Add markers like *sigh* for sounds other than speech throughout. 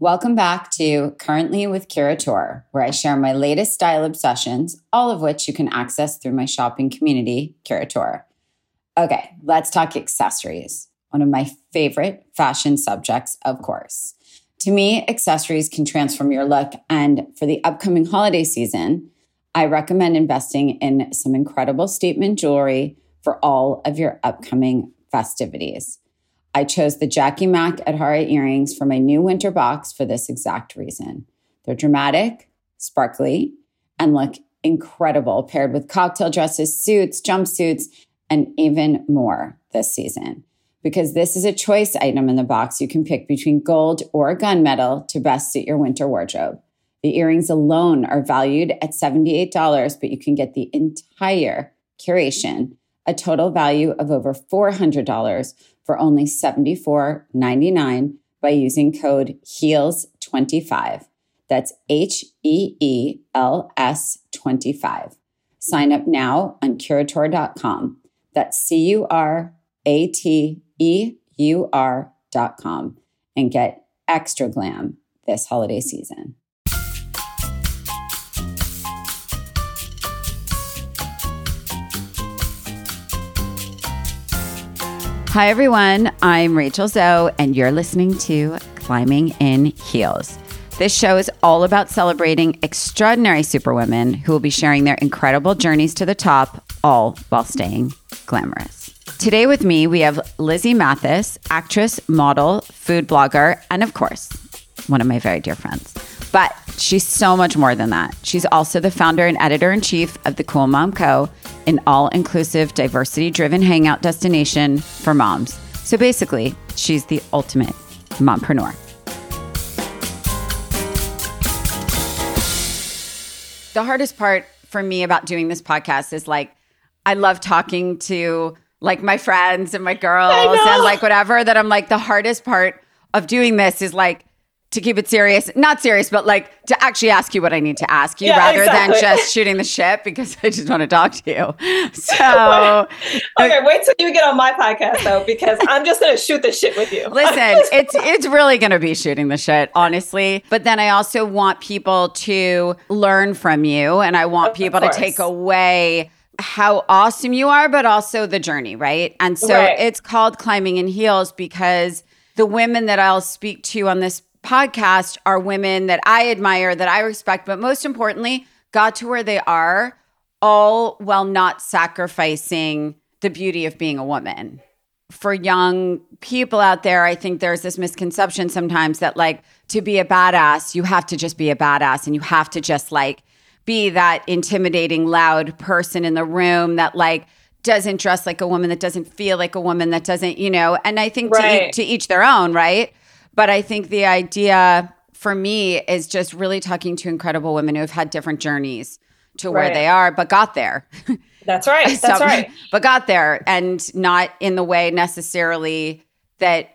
Welcome back to Currently with Curateur, where I share my latest style obsessions, all of which you can access through my shopping community, Curateur. Okay, let's talk accessories, one of my favorite fashion subjects, of course. To me, accessories can transform your look, and for the upcoming holiday season, I recommend investing in some incredible statement jewelry for all of your upcoming festivities. I chose the Jackie Mac Adhara earrings for my new winter box for this exact reason. They're dramatic, sparkly, and look incredible paired with cocktail dresses, suits, jumpsuits, and even more this season. Because this is a choice item in the box, you can pick between gold or gunmetal to best suit your winter wardrobe. The earrings alone are valued at $78, but you can get the entire curation, a total value of over $400 for only $74.99 by using code HEELS25. That's H E E L S 25. Sign up now on curateur.com. That's C U R A T E U R.com and get extra glam this holiday season. Hi, everyone. I'm Rachel Zoe, and you're listening to Climbing in Heels. This show is all about celebrating extraordinary superwomen who will be sharing their incredible journeys to the top, all while staying glamorous. Today, with me, we have Lizzy Mathis, actress, model, food blogger, and of course, one of my very dear friends. But she's so much more than that. She's also the founder and editor in chief of the Cool Mom Co., an all inclusive, diversity driven hangout destination for moms. So basically, she's the ultimate mompreneur. The hardest part for me about doing this podcast is like, I love talking to like my friends and my girls and like whatever, that I'm like, the hardest part of doing this is like, to keep it serious, not serious, but like to actually ask you what I need to ask you Yeah, rather exactly. than just shooting the shit because I just want to talk to you. *laughs* So, Okay, wait till you get on my podcast though, because I'm just gonna shoot the shit with you. *laughs* listen, it's it's really going to be shooting the shit, honestly. But then I also want people to learn from you and I want Of people to take away how awesome you are, but also the journey, right? And so Right. it's called climbing in heels because the women that I'll speak to on this podcast are women that I admire, that I respect, but most importantly, got to where they are all while not sacrificing the beauty of being a woman. For young people out there, I think there's this misconception sometimes that like to be a badass, you have to just be a badass and you have to just like be that intimidating, loud person in the room that like doesn't dress like a woman, that doesn't feel like a woman, that doesn't, you know, and I think to, Right. each, to each their own, right? But I think the idea for me is just really talking to incredible women who have had different journeys to where they are, but got there. *laughs* That's right. That's So- right. But got there and not in the way necessarily that,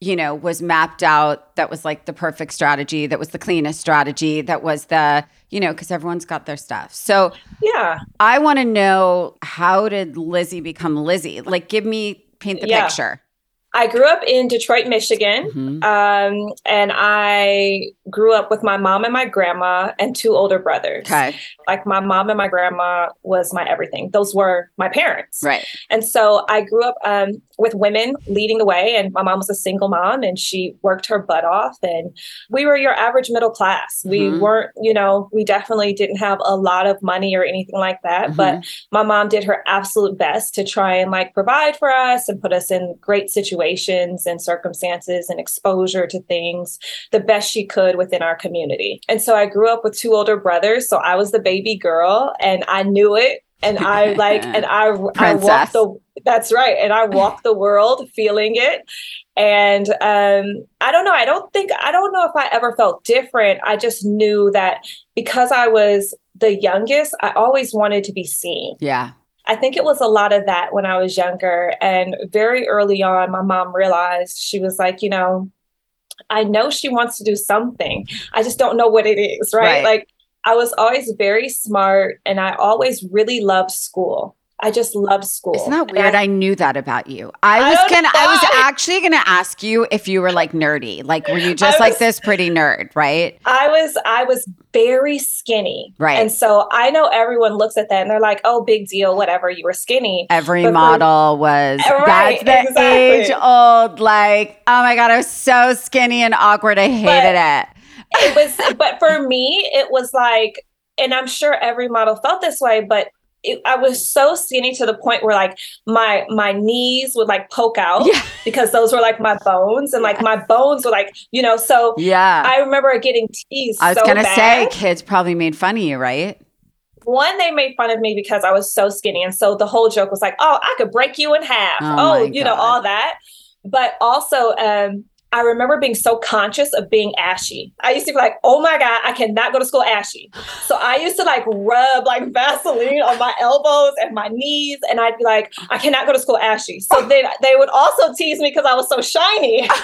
you know, was mapped out, that was like the perfect strategy, that was the cleanest strategy, that was the, you know, because everyone's got their stuff. So Yeah. I want to know how did Lizzy become Lizzy? Like, give me, paint the Yeah. picture. I grew up in Detroit, Michigan. Mhm. Um, and I grew up with my mom and my grandma and two older brothers. Okay. Like my mom and my grandma was my everything. Those were my parents. Right. And so I grew up um, with women leading the way, and my mom was a single mom and she worked her butt off. And we were your average middle class. We Mhm. weren't, you know, we definitely didn't have a lot of money or anything like that. But my mom did her absolute best to try and like provide for us and put us in great situations and circumstances and exposure to things the best she could within our community. And so I grew up with two older brothers. So I was the baby girl and I knew it. And *laughs* I like, and I, I walk the, that's right. And I walk the world feeling it. And um, I don't know. I don't think, I don't know if I ever felt different. I just knew that because I was the youngest, I always wanted to be seen. Yeah. I think it was a lot of that when I was younger. And very early on, my mom realized she was like, you know, I know she wants to do something. I just don't know what it is, right? Right. Like, I was always very smart and I always really loved school. I just loved school. Isn't that weird? I, I, knew that about you. I was I gonna I was actually gonna ask you if you were like nerdy. Like were you *laughs* just was, like this pretty nerd, right? I was I was very skinny. Right. And so I know everyone looks at that and they're like, oh, big deal, whatever, you were skinny. Every but model for, was *laughs* right, that's the exactly. age old, like, oh my God, I was so skinny and awkward. I hated but, it. It was but for me, it was like and I'm sure every model felt this way, but it, I was so skinny to the point where like my my knees would like poke out yeah. because those were like my bones and like my bones were like you know so yeah I remember getting teased. I was so gonna bad. say kids probably made fun of you, right? One, they made fun of me because I was so skinny, and so the whole joke was like, "Oh, I could break you in half." Oh, oh you God. know all that. But also, um, I remember being so conscious of being ashy. I used to be like, oh my God, I cannot go to school ashy. So I used to like rub like *laughs* Vaseline on my elbows and my knees. And I'd be like, I cannot go to school ashy. So then they would also tease me because I was so shiny. *laughs* so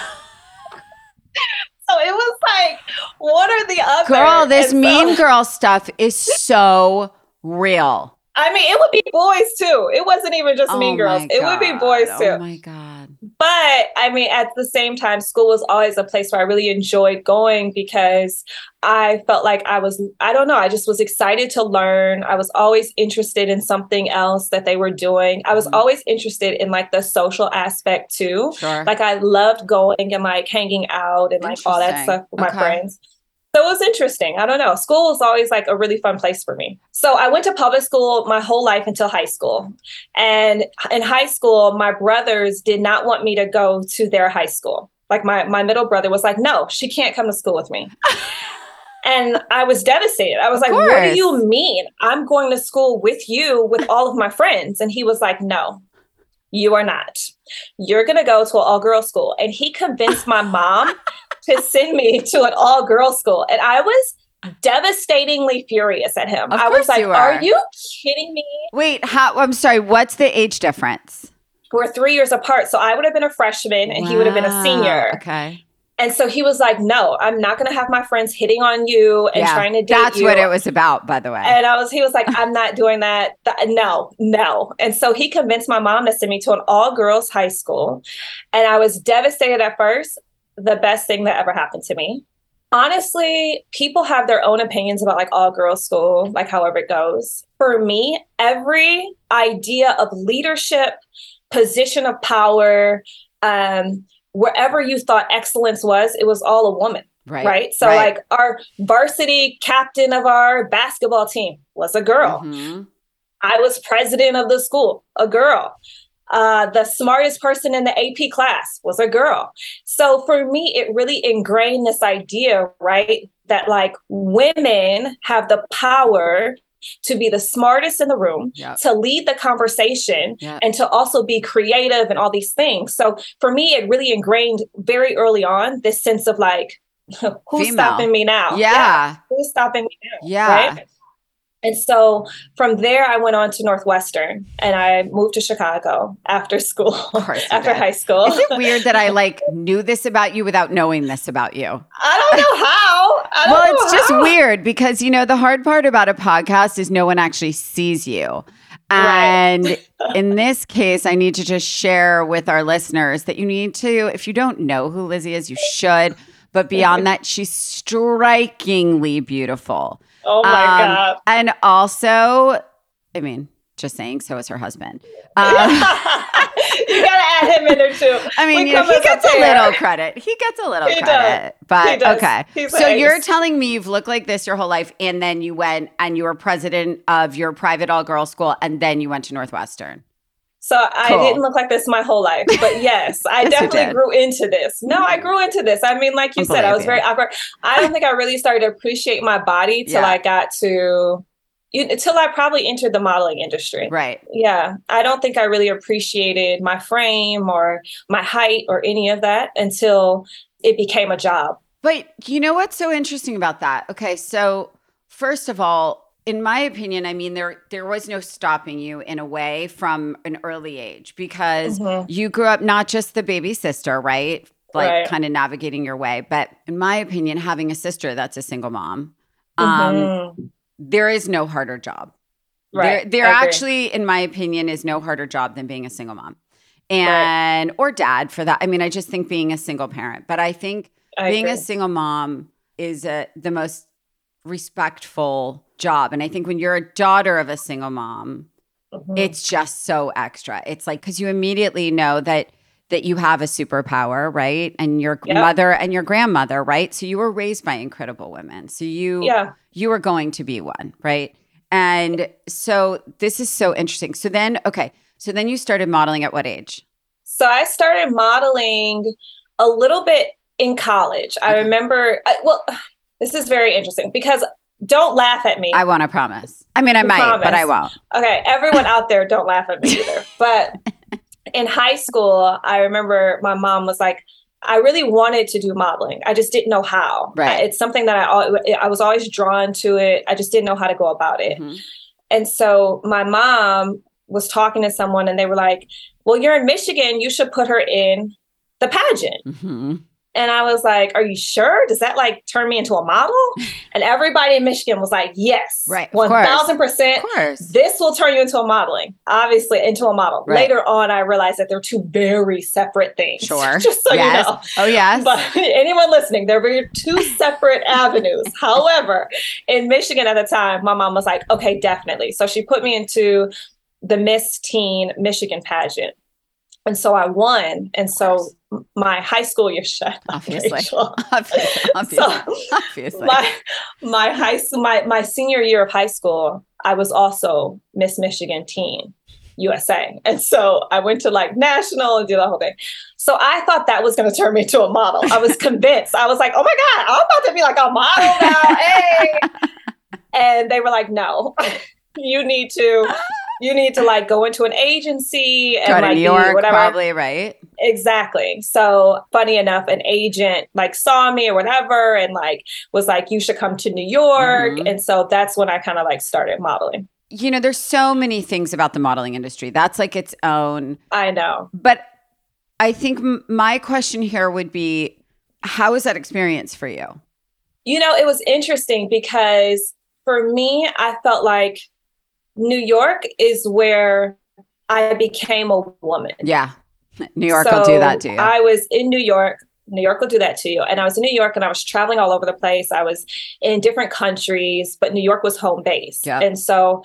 it was like, what are the other? Girl, this so- mean girl stuff is so real. I mean, it would be boys too. It wasn't even just oh mean girls. It would be boys too. Oh my God. But I mean, at the same time, school was always a place where I really enjoyed going because I felt like I was, I don't know, I just was excited to learn. I was always interested in something else that they were doing. I was mm-hmm. always interested in like the social aspect too. Sure. Like I loved going and like hanging out and like all that stuff with okay. my friends. So it was interesting. I don't know. School was always like a really fun place for me. So I went to public school my whole life until high school. And in high school, my brothers did not want me to go to their high school. Like my, my middle brother was like, no, she can't come to school with me. *laughs* and I was devastated. I was like, what do you mean? I'm going to school with you with all of my friends. And he was like, no, you are not. You're going to go to an all girl school. And he convinced my mom *laughs* to send me to an all girl school. And I was devastatingly furious at him. Of I was like, are. are. you kidding me? Wait, how I'm sorry, what's the age difference? We're three years apart. So I would have been a freshman and wow. he would have been a senior. Okay. And so he was like, No, I'm not gonna have my friends hitting on you and yeah, trying to date you. That's you. what it was about, by the way. And I was, he was like, I'm not doing that. No, no. And so he convinced my mom to send me to an all girls high school. And I was devastated at first the best thing that ever happened to me. Honestly, people have their own opinions about like all girls school, like however it goes. For me, every idea of leadership, position of power, um, wherever you thought excellence was, it was all a woman. Right. Right. So, right. like, our varsity captain of our basketball team was a girl. Mm-hmm. I was president of the school, a girl uh, the smartest person in the AP class was a girl. So for me, it really ingrained this idea, right? That like women have the power to be the smartest in the room, yep. to lead the conversation, yep. and to also be creative and all these things. So for me, it really ingrained very early on this sense of like, *laughs* who's Female. stopping me now? Yeah. yeah. Who's stopping me now? Yeah. Right? And so from there, I went on to Northwestern and I moved to Chicago after school, after high school. Is it weird that I *laughs* like knew this about you without knowing this about you? I don't know how. Don't well, know it's how. just weird because, you know, the hard part about a podcast is no one actually sees you. And right. *laughs* in this case, I need to just share with our listeners that you need to, if you don't know who Lizzy is, you should. But beyond that, she's strikingly beautiful. Oh my um, god! And also, I mean, just saying, so is her husband. Um, *laughs* you gotta add him in there too. I mean, you know, he gets a, a little credit. He gets a little he credit. Does. But okay. He's so you're telling me you've looked like this your whole life, and then you went and you were president of your private all girls school, and then you went to Northwestern. So I cool. didn't look like this my whole life, but *laughs* yes, I yes, definitely grew into this. No, I grew into this. I mean, like you said, I was very awkward. I don't think I really started to appreciate my body *laughs* till yeah. I got to until I probably entered the modeling industry. Right. Yeah. I don't think I really appreciated my frame or my height or any of that until it became a job. But you know what's so interesting about that? Okay, so first of all, in my opinion, I mean there there was no stopping you in a way from an early age because mm-hmm. you grew up not just the baby sister, right? Like right. kind of navigating your way, but in my opinion, having a sister that's a single mom, um, mm-hmm. there is no harder job. Right. There, there actually, in my opinion, is no harder job than being a single mom and right. or dad for that. I mean, I just think being a single parent, but I think I being agree. a single mom is a, the most respectful job. And I think when you're a daughter of a single mom, mm-hmm. it's just so extra. It's like because you immediately know that that you have a superpower, right? And your yep. mother and your grandmother, right? So you were raised by incredible women. So you yeah. you were going to be one, right? And so this is so interesting. So then, okay, so then you started modeling at what age? So I started modeling a little bit in college. Okay. I remember, I, well, this is very interesting because don't laugh at me. I want to promise. I mean, I might, promise. but I won't. Okay, everyone out there, don't laugh at me either. *laughs* But in high school, I remember my mom was like, I really wanted to do modeling. I just didn't know how. Right. It's something that I I was always drawn to it. I just didn't know how to go about it. Mm-hmm. And so my mom was talking to someone and they were like, "Well, you're in Michigan. You should put her in the pageant." Mm-hmm. And I was like, Are you sure? Does that like turn me into a model? *laughs* And everybody in Michigan was like, Yes, right. 1000%. This will turn you into a modeling, obviously, into a model. Right. Later on, I realized that they're two very separate things. Sure. *laughs* Just so yes. you know. Oh, yes. But *laughs* anyone listening, there were two separate avenues. However, in Michigan at the time, my mom was like, Okay, definitely. So she put me into the Miss Teen Michigan pageant. And so I won. And so my high school year shut *laughs* obviously. *laughs* obviously, *laughs* obviously, so obviously. My, my high school, my, my senior year of high school, I was also Miss Michigan Teen USA. And so I went to like national and did the whole thing. So I thought that was going to turn me into a model. I was convinced. I was like, oh my God, I'm about to be like a model now. Hey. and they were like, no, you need to you need to like go into an agency and go like New York, whatever. Probably right. Exactly. So funny enough, an agent like saw me or whatever, and like was like, "You should come to New York." Mm-hmm. And so that's when I kind of like started modeling. You know, there's so many things about the modeling industry. That's like its own. I know, but I think m- my question here would be, how was that experience for you? You know, it was interesting because for me, I felt like New York is where I became a woman. Yeah. New York so will do that to you. I was in New York. New York will do that to you. And I was in New York and I was traveling all over the place. I was in different countries, but New York was home base. Yeah. And so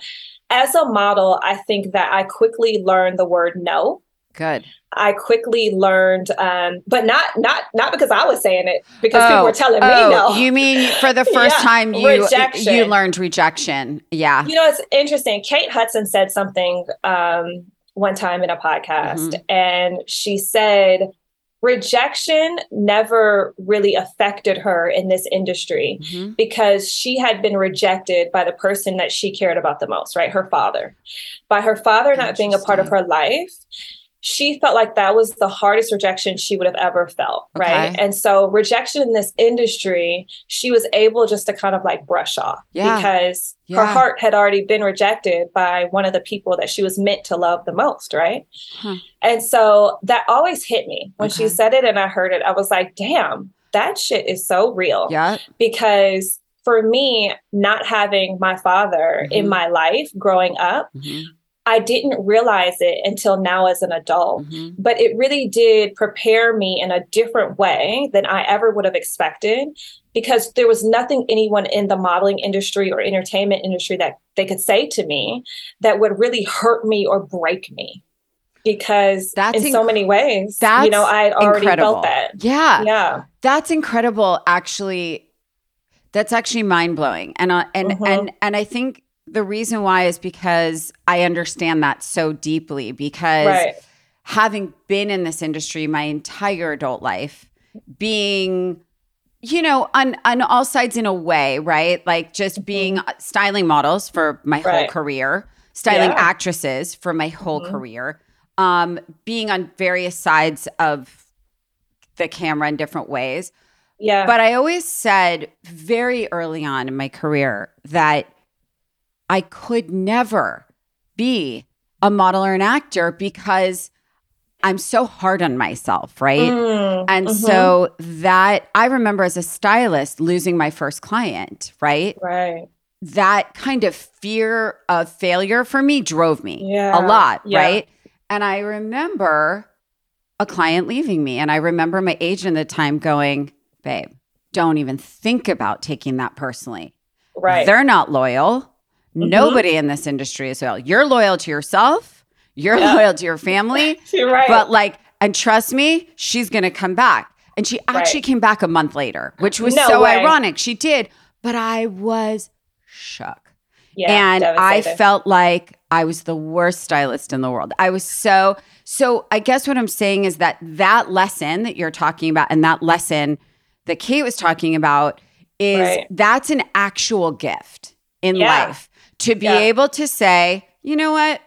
as a model, I think that I quickly learned the word no. Good. I quickly learned, um, but not not not because I was saying it, because oh, people were telling oh, me no. You mean for the *laughs* first yeah, time you rejection. you learned rejection? Yeah. You know, it's interesting. Kate Hudson said something um, one time in a podcast, mm-hmm. and she said rejection never really affected her in this industry mm-hmm. because she had been rejected by the person that she cared about the most, right? Her father. By her father not being a part of her life, she felt like that was the hardest rejection she would have ever felt right and so rejection in this industry she was able just to kind of like brush off yeah. because yeah. her heart had already been rejected by one of the people that she was meant to love the most right huh. and so that always hit me when okay. she said it and i heard it i was like damn that shit is so real yeah because for me, not having my father mm-hmm. in my life growing up, mm-hmm. I didn't realize it until now as an adult, mm-hmm. but it really did prepare me in a different way than I ever would have expected because there was nothing anyone in the modeling industry or entertainment industry that they could say to me that would really hurt me or break me. Because that's in inc- so many ways, that's you know, I already incredible. felt that. Yeah. Yeah. That's incredible. Actually, that's actually mind blowing. And, uh, and, mm-hmm. and, and I think the reason why is because I understand that so deeply because right. having been in this industry my entire adult life, being you know on on all sides in a way, right? Like just mm-hmm. being mm-hmm. styling models for my right. whole career, styling yeah. actresses for my whole mm-hmm. career, um being on various sides of the camera in different ways. Yeah. But I always said very early on in my career that I could never be a model or an actor because I'm so hard on myself, right? Mm, and mm-hmm. so that I remember as a stylist losing my first client, right? Right. that kind of fear of failure for me drove me Yeah. a lot, Yeah. right? And I remember a client leaving me. And I remember my agent at the time going, babe, don't even think about taking that personally. Right. They're not loyal. Mhm. Nobody in this industry is loyal. You're loyal to yourself, you're Yeah. loyal to your family. *laughs* You're right. But like, and trust me, she's going to come back. And she actually Right. came back a month later, which was No so way. ironic. She did, but I was shook. yeah, and I felt like I was the worst stylist in the world. I was so, so I guess what I'm saying is that that lesson that you're talking about and that lesson that Kate was talking about is Right. that's an actual gift in Yeah. life to be Yeah. able to say, you know what?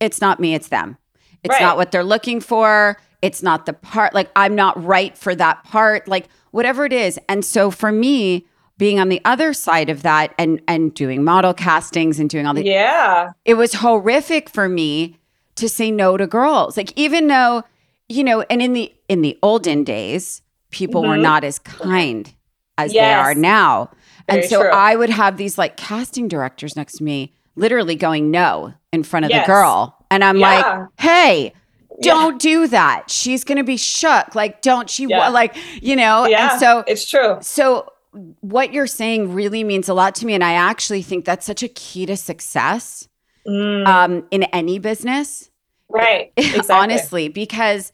It's not me, it's them. It's Right. not what they're looking for. It's not the part, like, I'm not right for that part, like, whatever it is. And so for me, being on the other side of that and and doing model castings and doing all the yeah, it was horrific for me to say no to girls. Like even though, you know, and in the in the olden days, people were Mhm. not as kind as they are now. And so true. I would have these like casting directors next to me literally going no in front of Yes. the girl. And I'm Yeah. like, "Hey, don't do that. She's going to be shook. Like don't she Yeah. like, you know?" yeah. And so it's true. so what you're saying really means a lot to me and I actually think that's such a key to success Mm, um, in any business. right. *laughs* Exactly. Honestly, because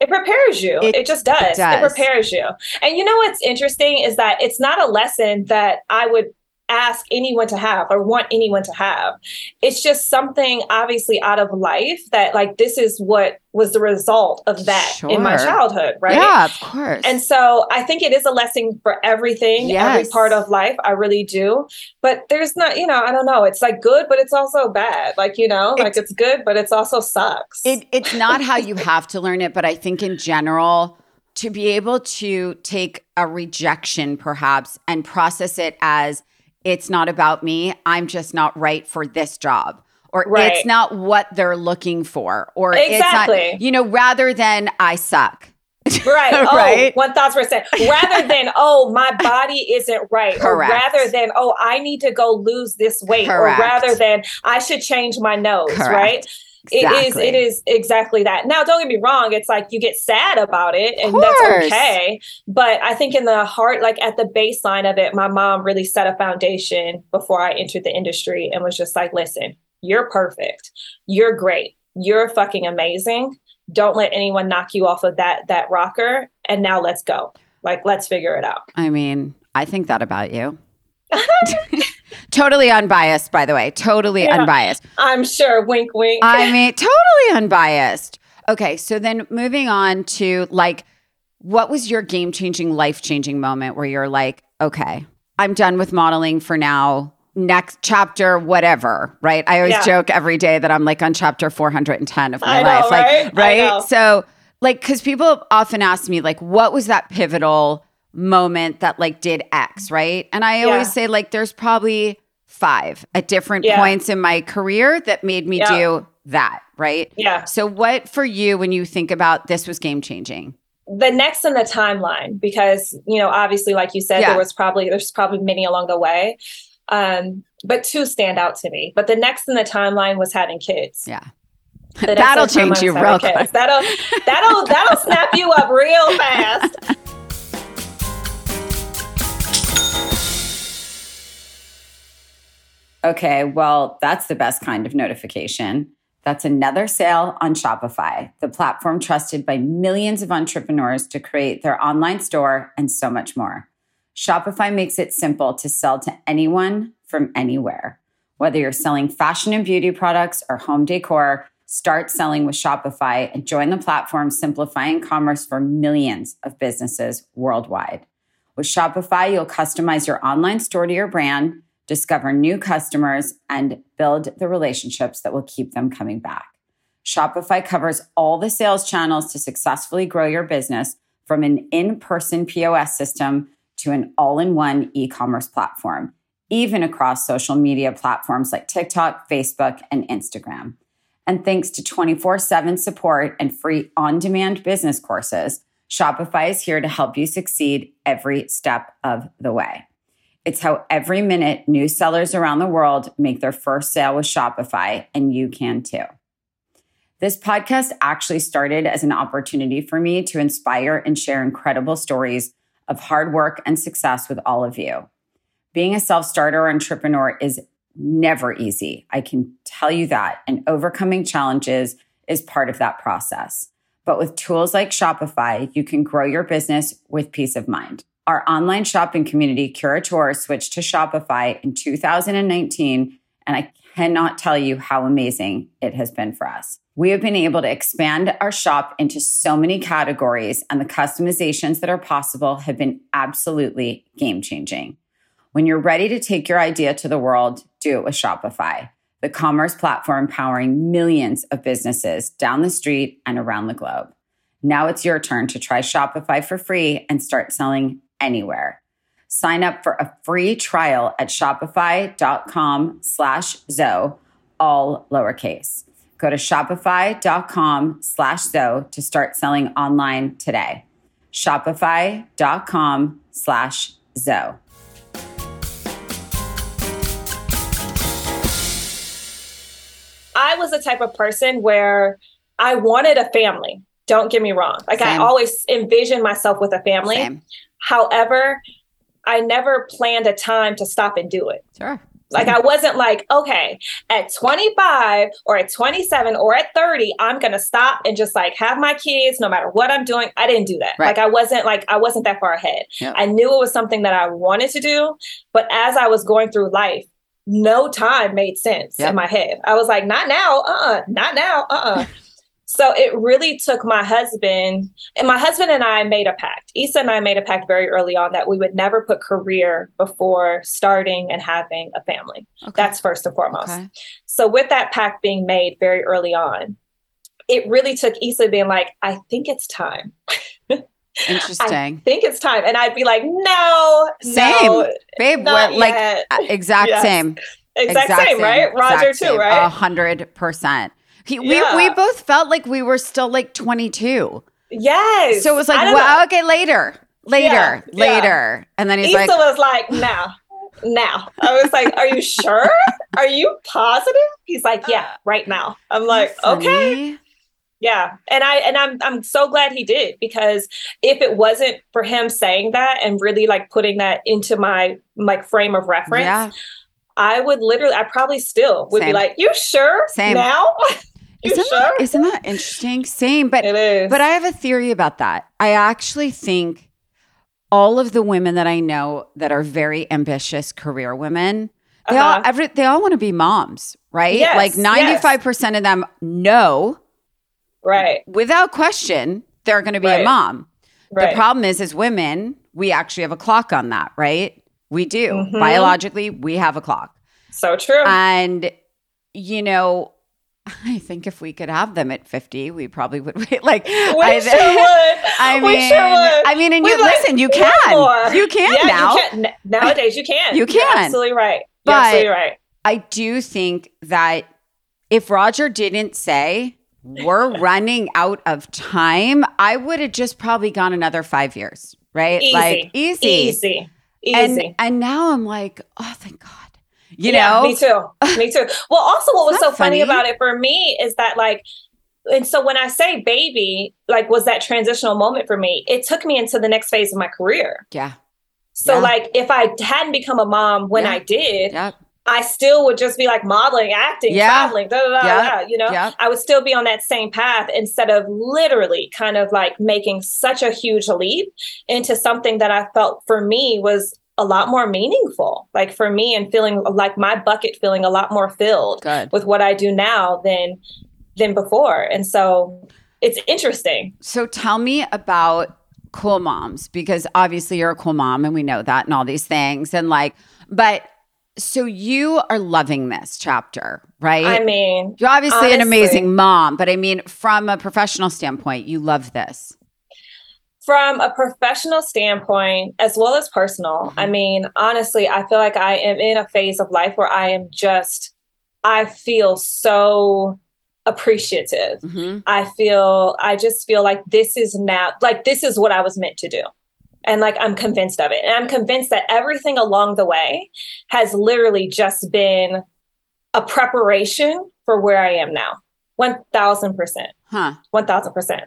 It prepares you. It- It, just does. it it prepares you. And you know what's interesting is that it's not a lesson that I would ask anyone to have or want anyone to have. It's just something obviously out of life that like this is what was the result of that in my childhood, right? yeah, of course. And so I think it is a lesson for everything, every part of life. I really do. But there's not, you know, I don't know. It's like good, but it's also bad. Like, you know, like it's good, but it's also sucks. it, it's not how you *laughs* have to learn it, but I think in general, to be able to take a rejection perhaps and process it as it's not about me, I'm just not right for this job. Or Right. it's not what they're looking for, or it's not, you know, rather than I suck. Right. *laughs* Oh, Right? One thousand percent. Rather than, *laughs* oh, my body isn't right. Correct. Or rather than, oh, I need to go lose this weight. Correct. Or rather than I should change my nose. Correct. Right. It is Exactly. it is exactly that. Now don't get me wrong, it's like you get sad about it and that's okay. But I think in the heart, like at the baseline of it, my mom really set a foundation before I entered the industry and was just like, listen, you're perfect. You're great. You're fucking amazing. Don't let anyone knock you off of that that rocker. And now let's go. Like let's figure it out. I mean, I think that about you. *laughs* *laughs* totally unbiased, by the way. Totally Yeah. unbiased. I'm sure. Wink wink. I *laughs* mean, totally unbiased. Okay, so then moving on to like, what was your game changing, life changing moment where you're like, okay, I'm done with modeling for now. Next chapter, whatever, right? I always Yeah. joke every day that I'm like on chapter 410 of my know, life. Like, right? I right? know. So, like, because people often ask me, like, what was that pivotal moment that like did X, right? And I always Yeah. say, like, there's probably five at different Yeah. points in my career that made me Yeah. do that, right? yeah. So, what for you when you think about this was game changing? the next in the timeline because you know obviously like you said there was probably there's probably many along the way um but two stand out to me but the next in the timeline was having kids Yeah. *laughs* That'll change you real kids. quick. that'll that'll that'll snap you up real fast *laughs* Okay, well, that's the best kind of notification. That's another sale on Shopify, the platform trusted by millions of entrepreneurs to create their online store and so much more. Shopify makes it simple to sell to anyone from anywhere. Whether you're selling fashion and beauty products or home decor, start selling with Shopify and join the platform simplifying commerce for millions of businesses worldwide. With Shopify, you'll customize your online store to your brand discover new customers, and build the relationships that will keep them coming back. Shopify covers all the sales channels to successfully grow your business from an in person POS system to an all in one e commerce platform, even across social media platforms like TikTok, Facebook, and Instagram. And thanks to 24 7 support and free on demand business courses, Shopify is here to help you succeed every step of the way. It's how every minute new sellers around the world make their first sale with Shopify, and you can too. This podcast actually started as an opportunity for me to inspire and share incredible stories of hard work and success with all of you. Being a self starter entrepreneur is never easy. I can tell you that. And overcoming challenges is part of that process. But with tools like Shopify, you can grow your business with peace of mind. Our online shopping community, Curateur, switched to Shopify in 2019, and I cannot tell you how amazing it has been for us. We have been able to expand our shop into so many categories, and the customizations that are possible have been absolutely game changing. When you're ready to take your idea to the world, do it with Shopify, the commerce platform powering millions of businesses down the street and around the globe. Now it's your turn to try Shopify for free and start selling anywhere. Sign up for a free trial at shopify.com slash Zoe, all lowercase. Go to shopify.com slash Zoe to start selling online today. Shopify.com slash Zoe. I was the type of person where I wanted a family. Don't get me wrong. Like Same. I always envisioned myself with a family. Same. However, I never planned a time to stop and do it. Sure. Like I wasn't like, okay, at 25 or at 27 or at 30, I'm gonna stop and just like have my kids no matter what I'm doing. I didn't do that. Right. Like I wasn't like I wasn't that far ahead. Yep. I knew it was something that I wanted to do, but as I was going through life, no time made sense Yep. in my head. I was like, not now, uh-uh, not now, uh-uh. *laughs* So it really took my husband, and my husband and I made a pact. Issa and I made a pact very early on that we would never put career before starting and having a family. Okay. That's first and foremost. okay. So with that pact being made very early on, it really took Issa being like, I think it's time. *laughs* Interesting. I think it's time. And I'd be like, no, Same. no, Babe, what, like yet. exact Yes. same. exact, same, right? Rodger exact too, same. A right? hundred percent. He, Yeah. we, we both felt like we were still like 22. yes. So it was like, well, know. okay, later, later, Yeah, yeah. later. And then he's Issa like, was like, now, now. I was like, are you sure? Are you positive? He's like, yeah, right now. I'm like, okay. funny. Yeah. And I and I'm I'm so glad he did because if it wasn't for him saying that and really like putting that into my like frame of reference, Yeah. I would literally I probably still would Same. be like, You sure? Same. Now? *laughs* you Isn't sure? that, isn't that interesting? Same, but it is. But I have a theory about that. I actually think all of the women that I know that are very ambitious career women, they all Uh-huh. every they all want to be moms, right? Yes, like 95% of them know right. without question they're going to be a mom. Right. The problem is as women, we actually have a clock on that, right? We do. Mhm. Biologically, we have a clock. so true. And you know, I think if we could have them at 50, we probably would *laughs* wait like we I- sure *laughs* would. I we mean, sure would. I mean, and We'd you listen. You can, more." you can yeah, now. You can. *laughs* Nowadays you can. You You're can. absolutely right. You're absolutely right. I do think that if Rodger didn't say we're running out of time, I would have just probably gone another five years, right? Easy. Like easy, Easy. Easy. And and now I'm like, oh, thank God. You yeah, know, me too. Me too. Well, also, what was so funny funny? about it for me is that, like, and so when I say baby, like, was that transitional moment for me? It took me into the next phase of my career. yeah, So, Yeah. like, if I hadn't become a mom when Yeah. I did, yep, I still would just be like modeling, acting, Yeah. traveling, da da da Yeah. da. You know. I would still be on that same path instead of literally kind of like making such a huge leap into something that I felt for me was a lot more meaningful. Like for me, and feeling like my bucket feeling a lot more filled good. with what I do now than than before. And so it's interesting. So tell me about cool moms because obviously you're a cool mom and we know that and all these things and like, but so you are loving this chapter, right? I mean, You're obviously an amazing mom, but I mean, from a professional standpoint, you love this. From a professional standpoint as well as personal i Mhm. mean honestly i feel like i am in a phase of life where i am just i feel so appreciative Mhm. i feel i just feel like this is now like this is what i was meant to do And like, I'm convinced of it. And I'm convinced that everything along the way has literally just been a preparation for where I am now. 1000%. Huh. 1000%.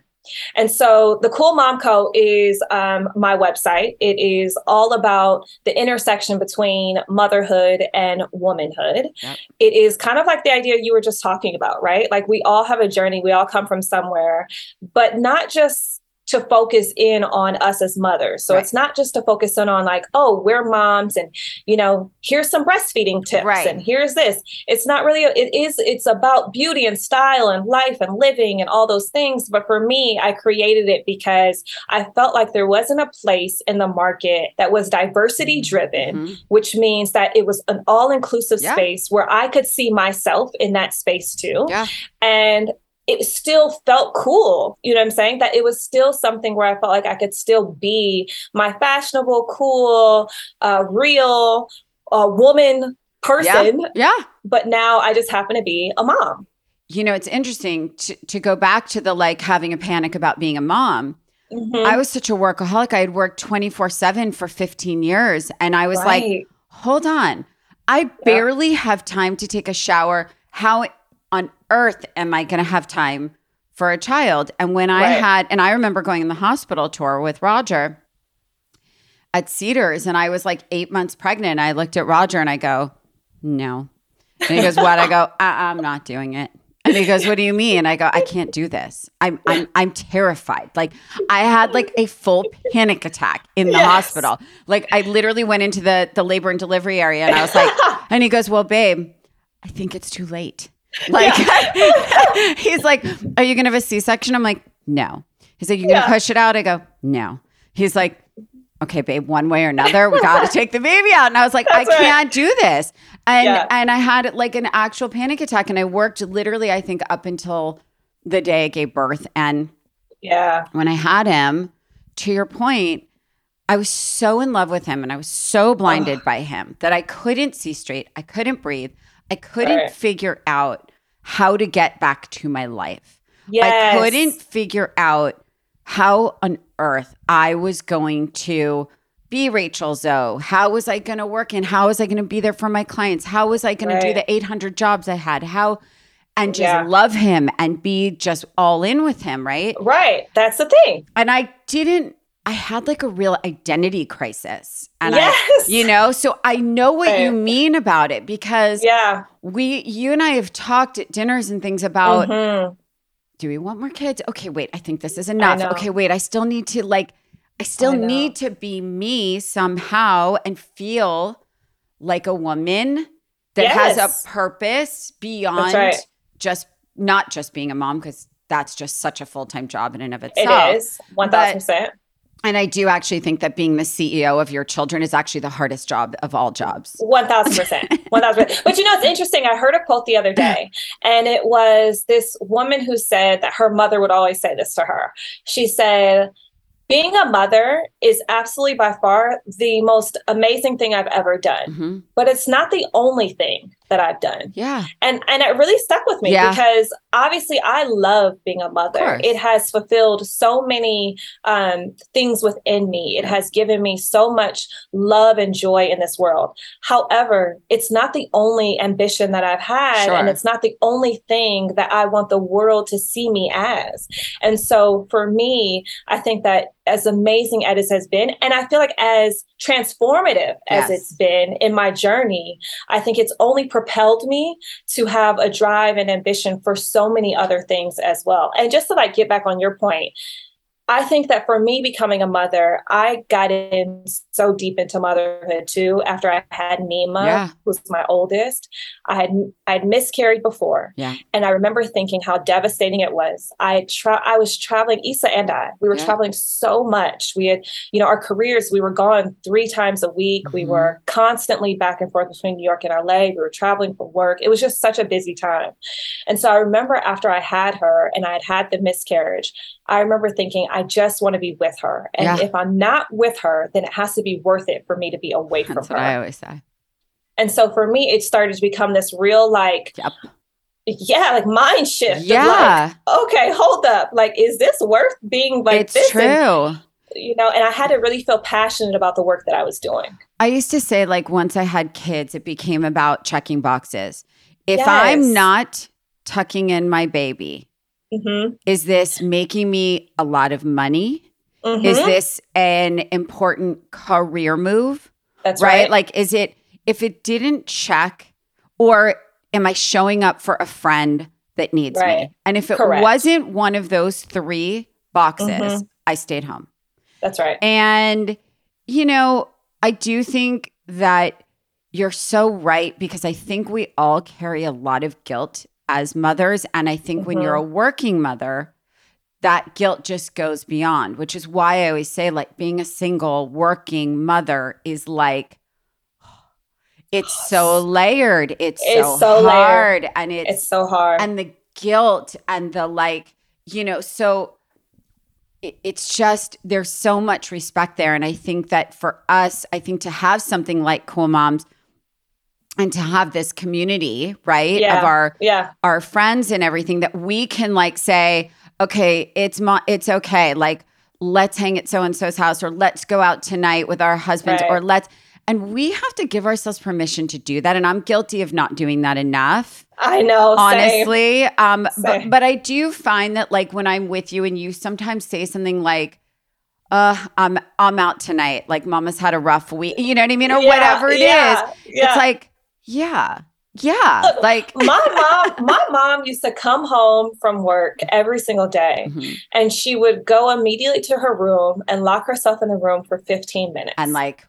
And so the Cool Mom Co is um, my website. It is all about the intersection between motherhood and womanhood. Yep. It is kind of like the idea you were just talking about, right? Like we all have a journey, we all come from somewhere, but not just to focus in on us as mothers. So right. it's not just to focus in on like, oh, we're moms and you know, here's some breastfeeding tips right. and here's this. It's not really it is it's about beauty and style and life and living and all those things, but for me, I created it because I felt like there wasn't a place in the market that was diversity driven, mm-hmm. which means that it was an all-inclusive yeah. space where I could see myself in that space too. Yeah. And it still felt cool. You know what I'm saying? That it was still something where I felt like I could still be my fashionable, cool, uh, real uh, woman person. Yeah. yeah. But now I just happen to be a mom. You know, it's interesting to, to go back to the like having a panic about being a mom. Mm-hmm. I was such a workaholic. I had worked 24 7 for 15 years. And I was right. like, hold on. I yeah. barely have time to take a shower. How earth am I going to have time for a child? And when I had, and I remember going in the hospital tour with Rodger at Cedars, and I was like eight months pregnant. I looked at Rodger and I go, no. And he goes, what? I go, I- I'm not doing it. And he goes, "What do you mean?" And I go, "I can't do this. I'm I'm I'm terrified. Like I had like a full panic attack in the yes. hospital. Like I literally went into the the labor and delivery area and I was like, and he goes, "Well, babe, I think it's too late." *laughs* Like yeah. *laughs* he's like, Are you gonna have a C section? I'm like, No. He's like, You're gonna push it out? I go, No. He's like, Okay, babe, one way or another, we gotta *laughs* take the baby out. And I was like, That's I can't do this. And yeah. and I had like an actual panic attack. And I worked literally, I think, up until the day I gave birth. And yeah, when I had him, to your point, I was so in love with him and I was so blinded oh. by him that I couldn't see straight. I couldn't breathe. I couldn't right. figure out how to get back to my life. Yes. I couldn't figure out how on earth I was going to be Rachel Zoe. How was I going to work and how was I going to be there for my clients? How was I going right. to do the 800 jobs I had? How and just yeah. love him and be just all in with him, right? Right. That's the thing. And I didn't I had like a real identity crisis. And yes. I, you know, so I know what right. you mean about it because yeah, we, you and I have talked at dinners and things about mm-hmm. do we want more kids? Okay, wait, I think this is enough. Okay, wait, I still need to like, I still I need to be me somehow and feel like a woman that yes. has a purpose beyond right. just not just being a mom because that's just such a full-time job in and of itself. It is 1000%. And I do actually think that being the CEO of your children is actually the hardest job of all jobs. 1000%. 1000%. *laughs* but you know, it's interesting. I heard a quote the other day, and it was this woman who said that her mother would always say this to her. She said, being a mother is absolutely by far the most amazing thing I've ever done. Mm-hmm. But it's not the only thing that I've done. Yeah. And and it really stuck with me yeah. because obviously I love being a mother. It has fulfilled so many um, things within me. It has given me so much love and joy in this world. However, it's not the only ambition that I've had sure. and it's not the only thing that I want the world to see me as. And so for me, I think that as amazing as it has been, and I feel like as transformative as yes. it's been in my journey, I think it's only propelled me to have a drive and ambition for so many other things as well. And just to like get back on your point, I think that for me becoming a mother, I got in so deep into motherhood too after I had Nima, yeah. who's my oldest. I had I had miscarried before. Yeah. And I remember thinking how devastating it was. I tra- I was traveling, Issa and I, we were yeah. traveling so much. We had, you know, our careers, we were gone three times a week. Mm-hmm. We were constantly back and forth between New York and LA. We were traveling for work. It was just such a busy time. And so I remember after I had her and I had had the miscarriage, I remember thinking, I just want to be with her. And yeah. if I'm not with her, then it has to be worth it for me to be away That's from her. I always say. And so for me, it started to become this real like, yep. yeah, like mind shift. Yeah. Like, okay, hold up. Like, is this worth being like it's this? true. And, you know, and I had to really feel passionate about the work that I was doing. I used to say, like, once I had kids, it became about checking boxes. If yes. I'm not tucking in my baby, mm-hmm. is this making me a lot of money? Mm-hmm. Is this an important career move? That's right. right. Like, is it, if it didn't check, or am I showing up for a friend that needs right. me? And if it Correct. wasn't one of those three boxes, mm-hmm. I stayed home. That's right. And, you know, I do think that you're so right because I think we all carry a lot of guilt as mothers. And I think mm-hmm. when you're a mm-hmm. working mother, that guilt just goes beyond, which is why I always say, like, being a single working mother is like, *sighs* it's so layered. It's, it's so, so, hard. Layered. And it's, it's so hard. And the guilt and the like, you know, so it's just there's so much respect there and i think that for us i think to have something like cool moms and to have this community right yeah. of our yeah our friends and everything that we can like say okay it's mo- it's okay like let's hang at so and so's house or let's go out tonight with our husbands right. or let's and we have to give ourselves permission to do that. And I'm guilty of not doing that enough. I know. Honestly. Same. Um, same. But, but I do find that like when I'm with you and you sometimes say something like, uh, I'm I'm out tonight. Like mama's had a rough week. You know what I mean? Or yeah, whatever it yeah, is. yeah. It's like, yeah. Yeah. Look, like my mom, my mom used to come home from work every single day mm-hmm. and she would go immediately to her room and lock herself in the room for 15 minutes. And like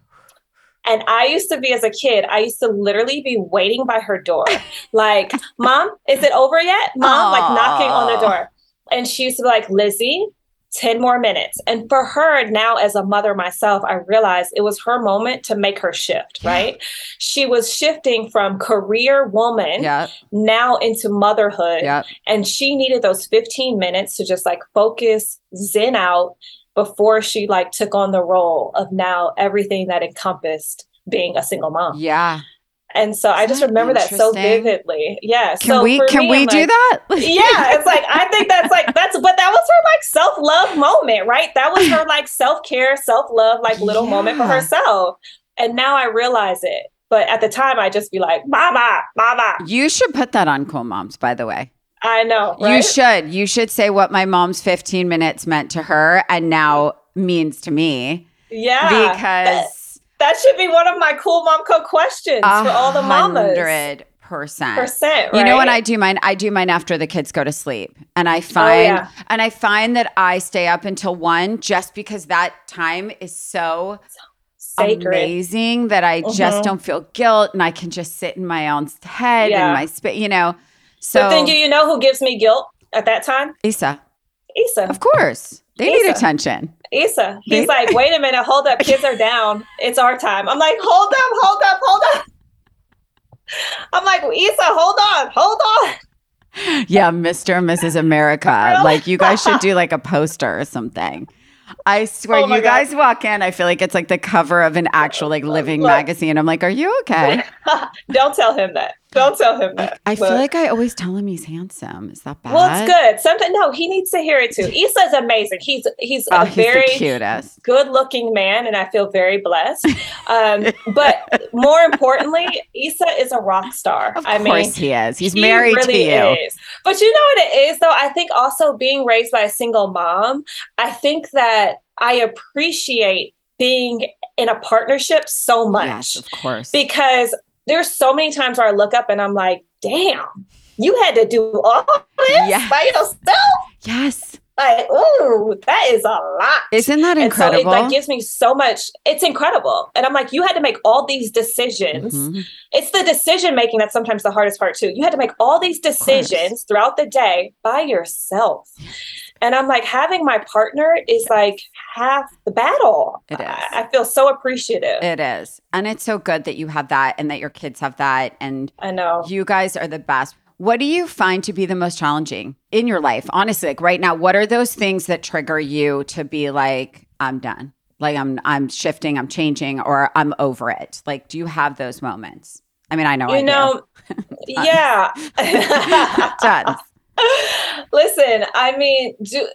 and I used to be as a kid, I used to literally be waiting by her door, like, Mom, is it over yet? Mom, Aww. like knocking on the door. And she used to be like, Lizzy, 10 more minutes. And for her, now as a mother myself, I realized it was her moment to make her shift, right? she was shifting from career woman yep. now into motherhood. Yep. And she needed those 15 minutes to just like focus, zen out, before she like took on the role of now everything that encompassed being a single mom. Yeah. And so I just remember that so vividly. Yeah. Can so we can me, we I'm do like, that? *laughs* yeah. It's like I think that's like that's but that was her like self-love moment, right? That was her like self-care, self-love, like little yeah. moment for herself. And now I realize it. But at the time I just be like, Mama, Mama. You should put that on Cool Moms, by the way. I know. Right? You should. You should say what my mom's 15 minutes meant to her and now means to me. Yeah. Because that, should be one of my cool mom code questions for all the mamas. 100 percent. Percent. Right? You know when I do mine, I do mine after the kids go to sleep, and I find oh, yeah. and I find that I stay up until one just because that time is so Sacred. amazing that I mm-hmm. just don't feel guilt, and I can just sit in my own head yeah. and my space. You know, so but then do you know who gives me guilt at that time? Isa. Isa. Of course. They need attention. Isa. He's like, wait a minute, hold up, kids are down. It's our time. I'm like, hold up, hold up, hold up. I'm like, Isa, hold on, hold on. Yeah, Mr. and Mrs. America. *laughs* Like you guys should do like a poster or something. I swear, oh you guys walk in. I feel like it's like the cover of an actual like living Look, magazine. I'm like, are you okay? *laughs* Don't tell him that. Don't tell him that. I, I feel like I always tell him he's handsome. Is that bad? Well, it's good. Something no, he needs to hear it too. Isa's amazing. He's he's oh, a he's very cutest. good looking man, and I feel very blessed. *laughs* Um, but more importantly, Isa is a rock star. Of I course mean, he is. He's he married really to you. Is. But you know what it is though? I think also being raised by a single mom, I think that I appreciate being in a partnership so much. Yes, of course. Because there's so many times where I look up and I'm like, damn, you had to do all this yes. by yourself. Yes. Like, ooh, that is a lot. Isn't that incredible? And so it like gives me so much. It's incredible. And I'm like, you had to make all these decisions. Mm-hmm. It's the decision making that's sometimes the hardest part too. You had to make all these decisions throughout the day by yourself. And I'm like, having my partner is like half the battle. It is. I, I, feel so appreciative. It is. And it's so good that you have that and that your kids have that. And I know you guys are the best. What do you find to be the most challenging in your life? Honestly, like right now, what are those things that trigger you to be like, I'm done? Like I'm I'm shifting, I'm changing, or I'm over it. Like, do you have those moments? I mean, I know you I know, *laughs* yeah. *laughs* Tons. *laughs* Listen, I mean, do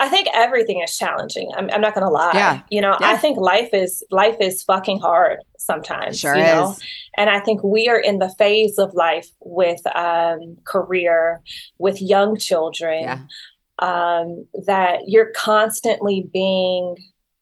I think everything is challenging. I'm, I'm not going to lie. Yeah. You know, Yeah. I think life is life is fucking hard sometimes. Sure you know? is. And I think we are in the phase of life with um, career, with young children, Yeah. um, that you're constantly being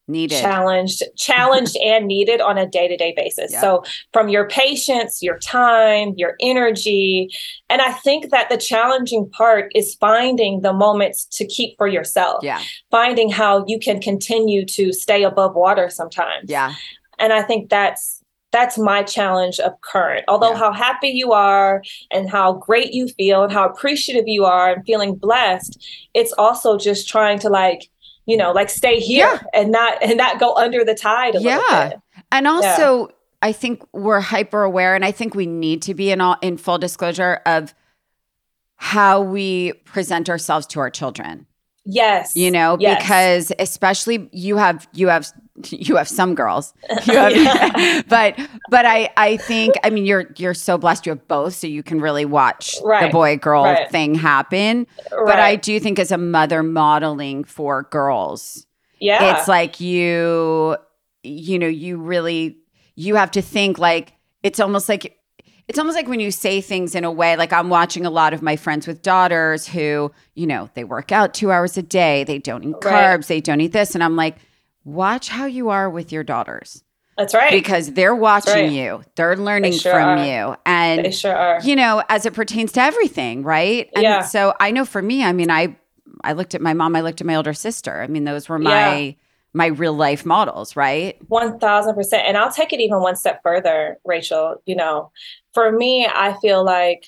Needed. challenged, challenged *laughs* and needed on a day to day basis. Yeah. So, from your patience, your time, your energy. And I think that the challenging part is finding the moments to keep for yourself, yeah. finding how you can continue to stay above water sometimes. Yeah. And I think that's that's my challenge of current. Although Yeah. how happy you are and how great you feel and how appreciative you are and feeling blessed, it's also just trying to like, you know, like stay here and not and not go under the tide a little Yeah. bit. And also, I think we're hyper aware, and I think we need to be in all in full disclosure of how we present ourselves to our children. Yes. You know, Yes. because especially you have you have you have some girls, *laughs* have, Yeah. *laughs* but but I I think I mean you're you're so blessed you have both, so you can really watch the boy girl Right. thing happen. But I do think as a mother modeling for girls, yeah. it's like you you know you really you have to think like it's almost like it's almost like when you say things in a way like i'm watching a lot of my friends with daughters who you know they work out two hours a day they don't eat Right. carbs they don't eat this and i'm like watch how you are with your daughters That's right. because they're watching right. you they're learning sure from are. you and they sure are. you know as it pertains to everything right and Yeah. so i know for me i mean i i looked at my mom i looked at my older sister i mean those were my my real life models right One thousand percent. And I'll take it even one step further, Rachel. You know, for me, I feel like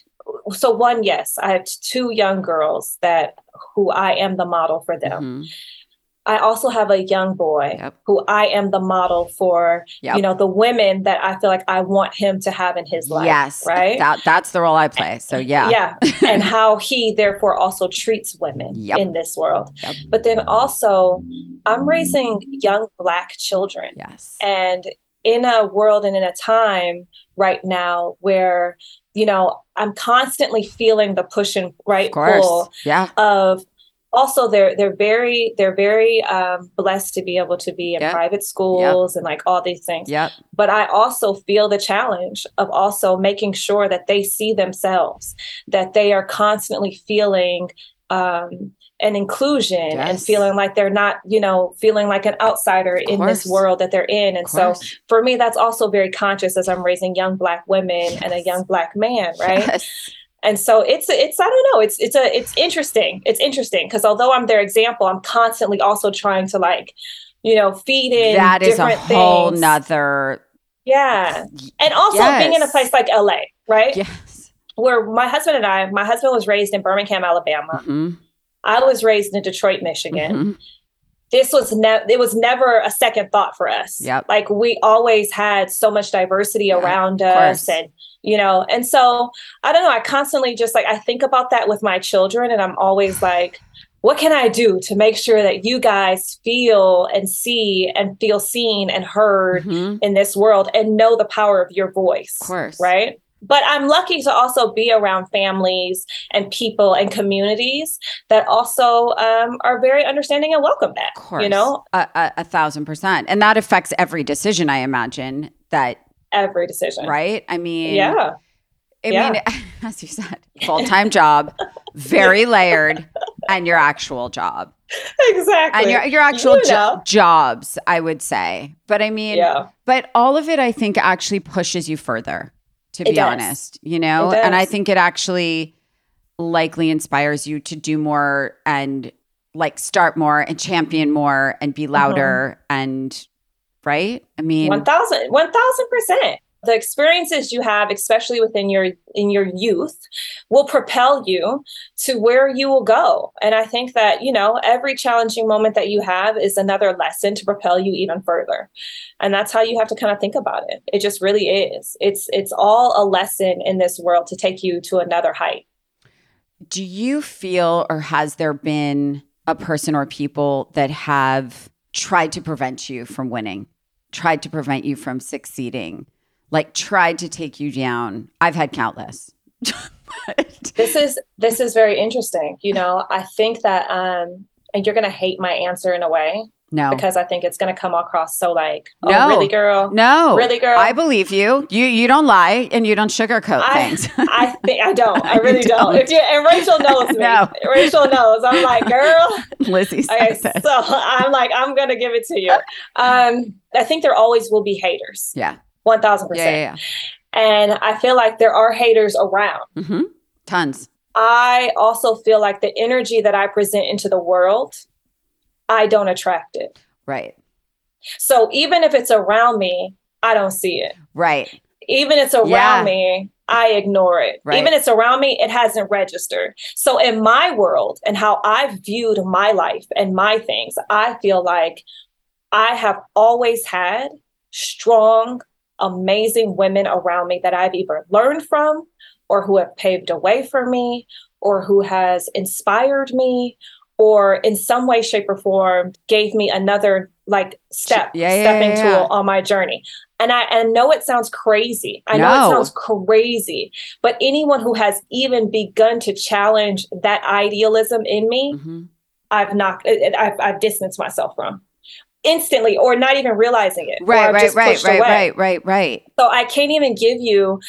so one, yes, I have two young girls that who I am the model for them. Mhm. I also have a young boy Yep. who I am the model for, Yep. you know, the women that I feel like I want him to have in his life. yes Right. that that's the role i play so yeah Yeah. *laughs* and how he therefore also treats women Yep. in this world. But then also, I'm raising young Black children. yes And in a world and in a time right now where, you know, I'm constantly feeling the push and right pull yeah of also they're they're very they're very um, blessed to be able to be in Yep. private schools and like all these things yep but I also feel the challenge of also making sure that they see themselves, that they are constantly feeling um, an inclusion and feeling like they're not, you know, feeling like an outsider in this world that they're in. And so for me, that's also very conscious as I'm raising young Black women and a young Black man, right? Yes. And so it's it's I don't know it's it's a it's interesting it's interesting because although I'm their example I'm constantly also trying to like you know feed in that is a different whole things. nother Yeah. And also being in a place like LA, right? yes Where my husband and I, my husband was raised in Birmingham, Alabama. Mhm. I was raised in Detroit, Michigan. Mhm. This was never it was never a second thought for us. Yep. Like we always had so much diversity Yeah, around us course. and you know, and so I don't know, I constantly just like I think about that with my children and I'm always like what can I do to make sure that you guys feel and see and feel seen and heard Mhm. in this world and know the power of your voice. Of course. Right. But I'm lucky to also be around families and people and communities that also um, are very understanding and welcome that. Of course. You know, a, a, a thousand percent. And that affects every decision, I imagine, that, every decision. right? I mean, Yeah. I Yeah. mean, *laughs* as you said, full time job, very layered, and your actual job. Exactly. And your, your actual You jo- jobs, I would say. But I mean, yeah. but all of it, I think, actually pushes you further, to It be does. honest, you know? And I think it actually likely inspires you to do more and like start more and champion more and be mm-hmm. louder and, right? I mean, 1000 1000%. The experiences you have especially within your in your youth will propel you to where you will go. And I think that, you know, every challenging moment that you have is another lesson to propel you even further. And that's how you have to kind of think about it. It just really is. It's it's all a lesson in this world to take you to another height. do you feel or has there been a person or people that have tried to prevent you from winning, tried to prevent you from succeeding, like tried to take you down? I've had countless. *laughs* This is this is very interesting you know i think that um and you're going to hate my answer in a way. No. Because I think it's going to come across so like, oh, No. really, girl? No. Really, girl? I believe you. You you don't lie and you don't sugarcoat I, things. I *laughs* think I don't. I really don't. don't. If you and Rachel knows me. *laughs* No. Rachel knows. I'm like, girl. *laughs* Lizzy Okay, it. so I'm like, I'm gonna give it to you. Um, I think there always will be haters. Yeah. One thousand Yeah, percent. yeah, And I feel like there are haters around. yeah. hmm Tons. I also feel like the energy that I present into the world, I don't attract it. Right. So even if it's around me, I don't see it. Right. Even if it's around Yeah. me, I ignore it. Right. Even if it's around me, it hasn't registered. So in my world and how I've viewed my life and my things, I feel like I have always had strong, amazing women around me that I've either learned from or who have paved a way for me or who has inspired me or in some way shape or form gave me another like step Yeah, stepping yeah, yeah. tool on my journey and I, I know it sounds crazy i know it sounds crazy but anyone who has even begun to challenge that idealism in me hmm i've knocked I've, I've distanced myself from instantly or not even realizing it Right, right, right, right, away. right, right, right. So I can't even give you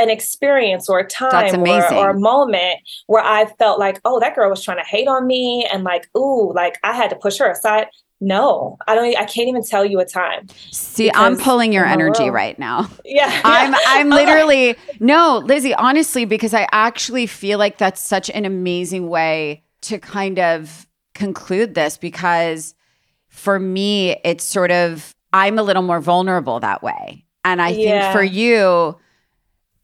an experience or a time or, or a moment where I felt like, oh, that girl was trying to hate on me and like, ooh, like I had to push her aside. No, I don't. I can't even tell you a time. See, I'm pulling your energy world- right now. *laughs* Yeah, *laughs* I'm. I'm *laughs* literally no, Lizzy, honestly, because I actually feel like that's such an amazing way to kind of conclude this because for me it's sort of I'm a little more vulnerable that way. And I think for you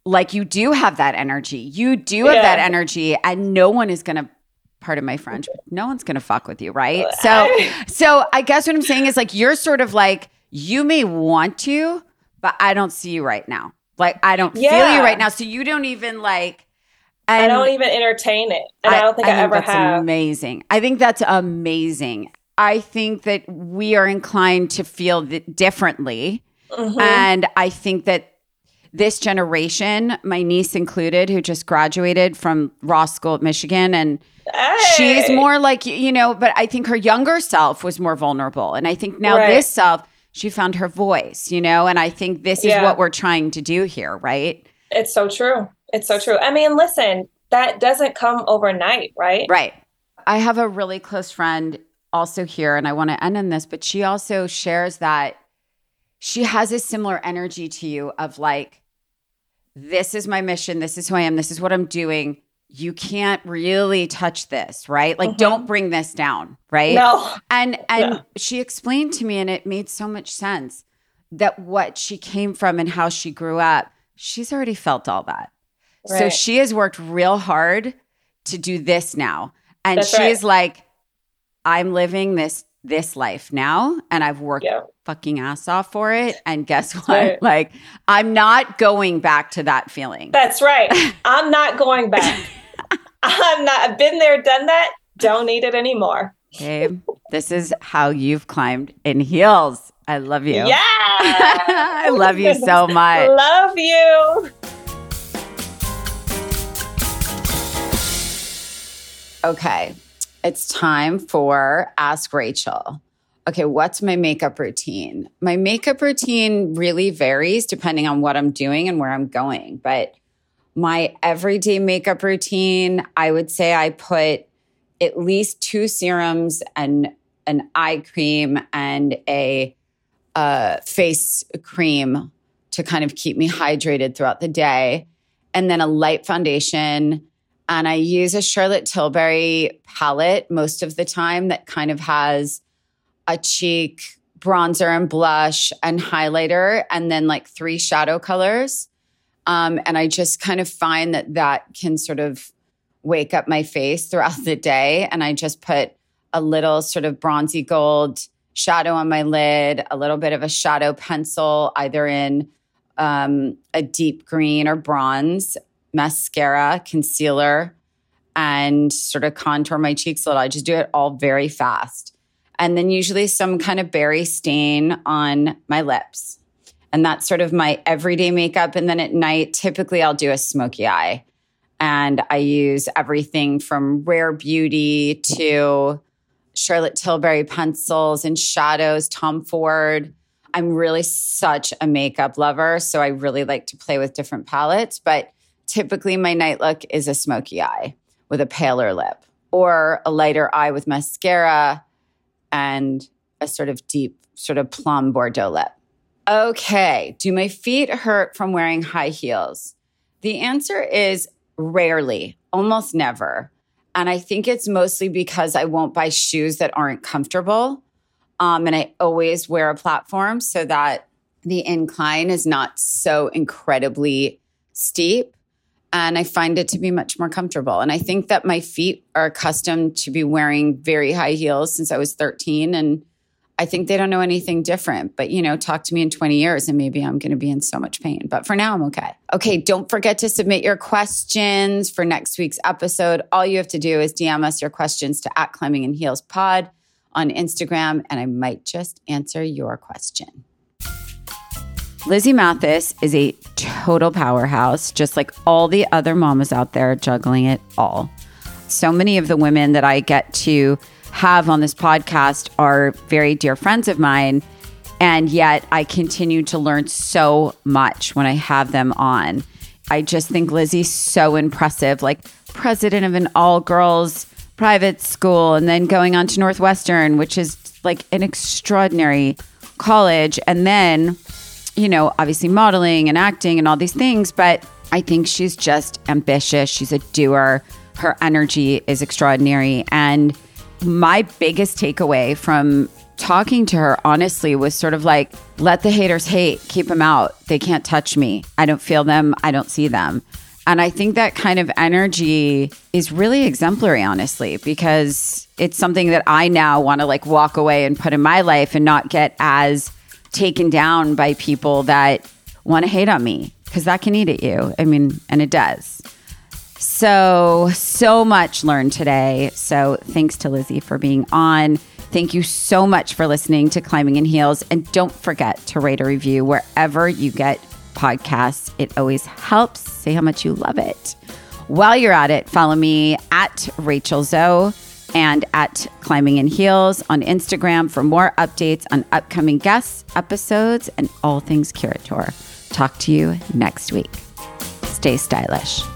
like you do have that energy. You do have Yeah. that energy and no one is going to pardon my French, no one's going to fuck with you, right? So I- so I guess what I'm saying is like you're sort of like you may want to, but I don't see you right now. Like I don't feel you right now. So you don't even like I don't even entertain it, and I, don't think I, ever that's have. amazing. I think that's amazing. I think that we are inclined to feel differently. Mhm. And I think that this generation, my niece included, who just graduated from Ross School at Michigan, and she's more like, you know, but I think her younger self was more vulnerable. And I think now Right. this self, she found her voice, you know, and I think this is what we're trying to do here, right? It's so true. It's so true. I mean, listen, that doesn't come overnight, right? Right. I have a really close friend also here, and I want to end on this, but she also shares that she has a similar energy to you of like, this is my mission, this is who I am, this is what I'm doing. You can't really touch this, right? Like, Mhm. don't bring this down, right? No. And and Yeah. she explained to me, and it made so much sense that what she came from and how she grew up, she's already felt all that. So she has worked real hard to do this now. And That's she right. is like, I'm living this this life now and I've worked Yeah. Fucking ass off for it. And guess what? right. Like I'm not going back to that feeling. That's right. *laughs* I'm not going back. I'm not. I've been there, done that. Don't need it anymore. Babe, this is how you've climbed in heels. I love you. Yeah. *laughs* I love you so *laughs* much. Love you. Okay, it's time for Ask Rachel. Okay, what's my makeup routine? My makeup routine really varies depending on what I'm doing and where I'm going. But my everyday makeup routine, I would say I put at least two serums and an eye cream and a uh, face cream to kind of keep me hydrated throughout the day. And then a light foundation and I use a Charlotte Tilbury palette most of the time that kind of has a cheek bronzer and blush and highlighter, and then like three shadow colors. Um, and I just kind of find that that can sort of wake up my face throughout the day. And I just put a little sort of bronzy gold shadow on my lid, a little bit of a shadow pencil, either in um, a deep green or bronze, mascara, concealer, and sort of contour my cheeks a little. I just do it all very fast. And then usually some kind of berry stain on my lips. And that's sort of my everyday makeup. And then at night, typically I'll do a smoky eye. And I use everything from Rare Beauty to Charlotte Tilbury pencils and shadows, Tom Ford. I'm really such a makeup lover. So I really like to play with different palettes. But typically, my night look is a smoky eye with a paler lip or a lighter eye with mascara and a sort of deep, sort of plum Bordeaux lip. Okay. Do my feet hurt from wearing high heels? The answer is rarely, almost never. And I think it's mostly because I won't buy shoes that aren't comfortable. Um, and I always wear a platform so that the incline is not so incredibly steep. And I find it to be much more comfortable. And I think that my feet are accustomed to be wearing very high heels since I was 13. And I think they don't know anything different. But, you know, talk to me in 20 years and maybe I'm going to be in so much pain. But for now, I'm okay. Okay. Don't forget to submit your questions for next week's episode. All you have to do is DM us your questions to at Climbing in Heels Pod on Instagram, and I might just answer your question. Lizzy Mathis is a total powerhouse, just like all the other mamas out there juggling it all. So many of the women that I get to have on this podcast are very dear friends of mine. And yet I continue to learn so much when I have them on. I just think Lizzy's so impressive, like president of an all girls private school and then going on to Northwestern, which is like an extraordinary college. And then, you know, obviously modeling and acting and all these things. But I think she's just ambitious. She's a doer. Her energy is extraordinary. And my biggest takeaway from talking to her honestly was sort of like let the haters hate keep them out they can't touch me i don't feel them i don't see them and i think that kind of energy is really exemplary honestly because it's something that i now want to like walk away and put in my life and not get as taken down by people that want to hate on me because that can eat at you i mean and it does so, so much learned today. So, thanks to Lizzy for being on. Thank you so much for listening to Climbing in Heels. And don't forget to rate a review wherever you get podcasts. It always helps. Say how much you love it. While you're at it, follow me at Rachel Zoe and at Climbing in Heels on Instagram for more updates on upcoming guests, episodes, and all things Curateur. Talk to you next week. Stay stylish.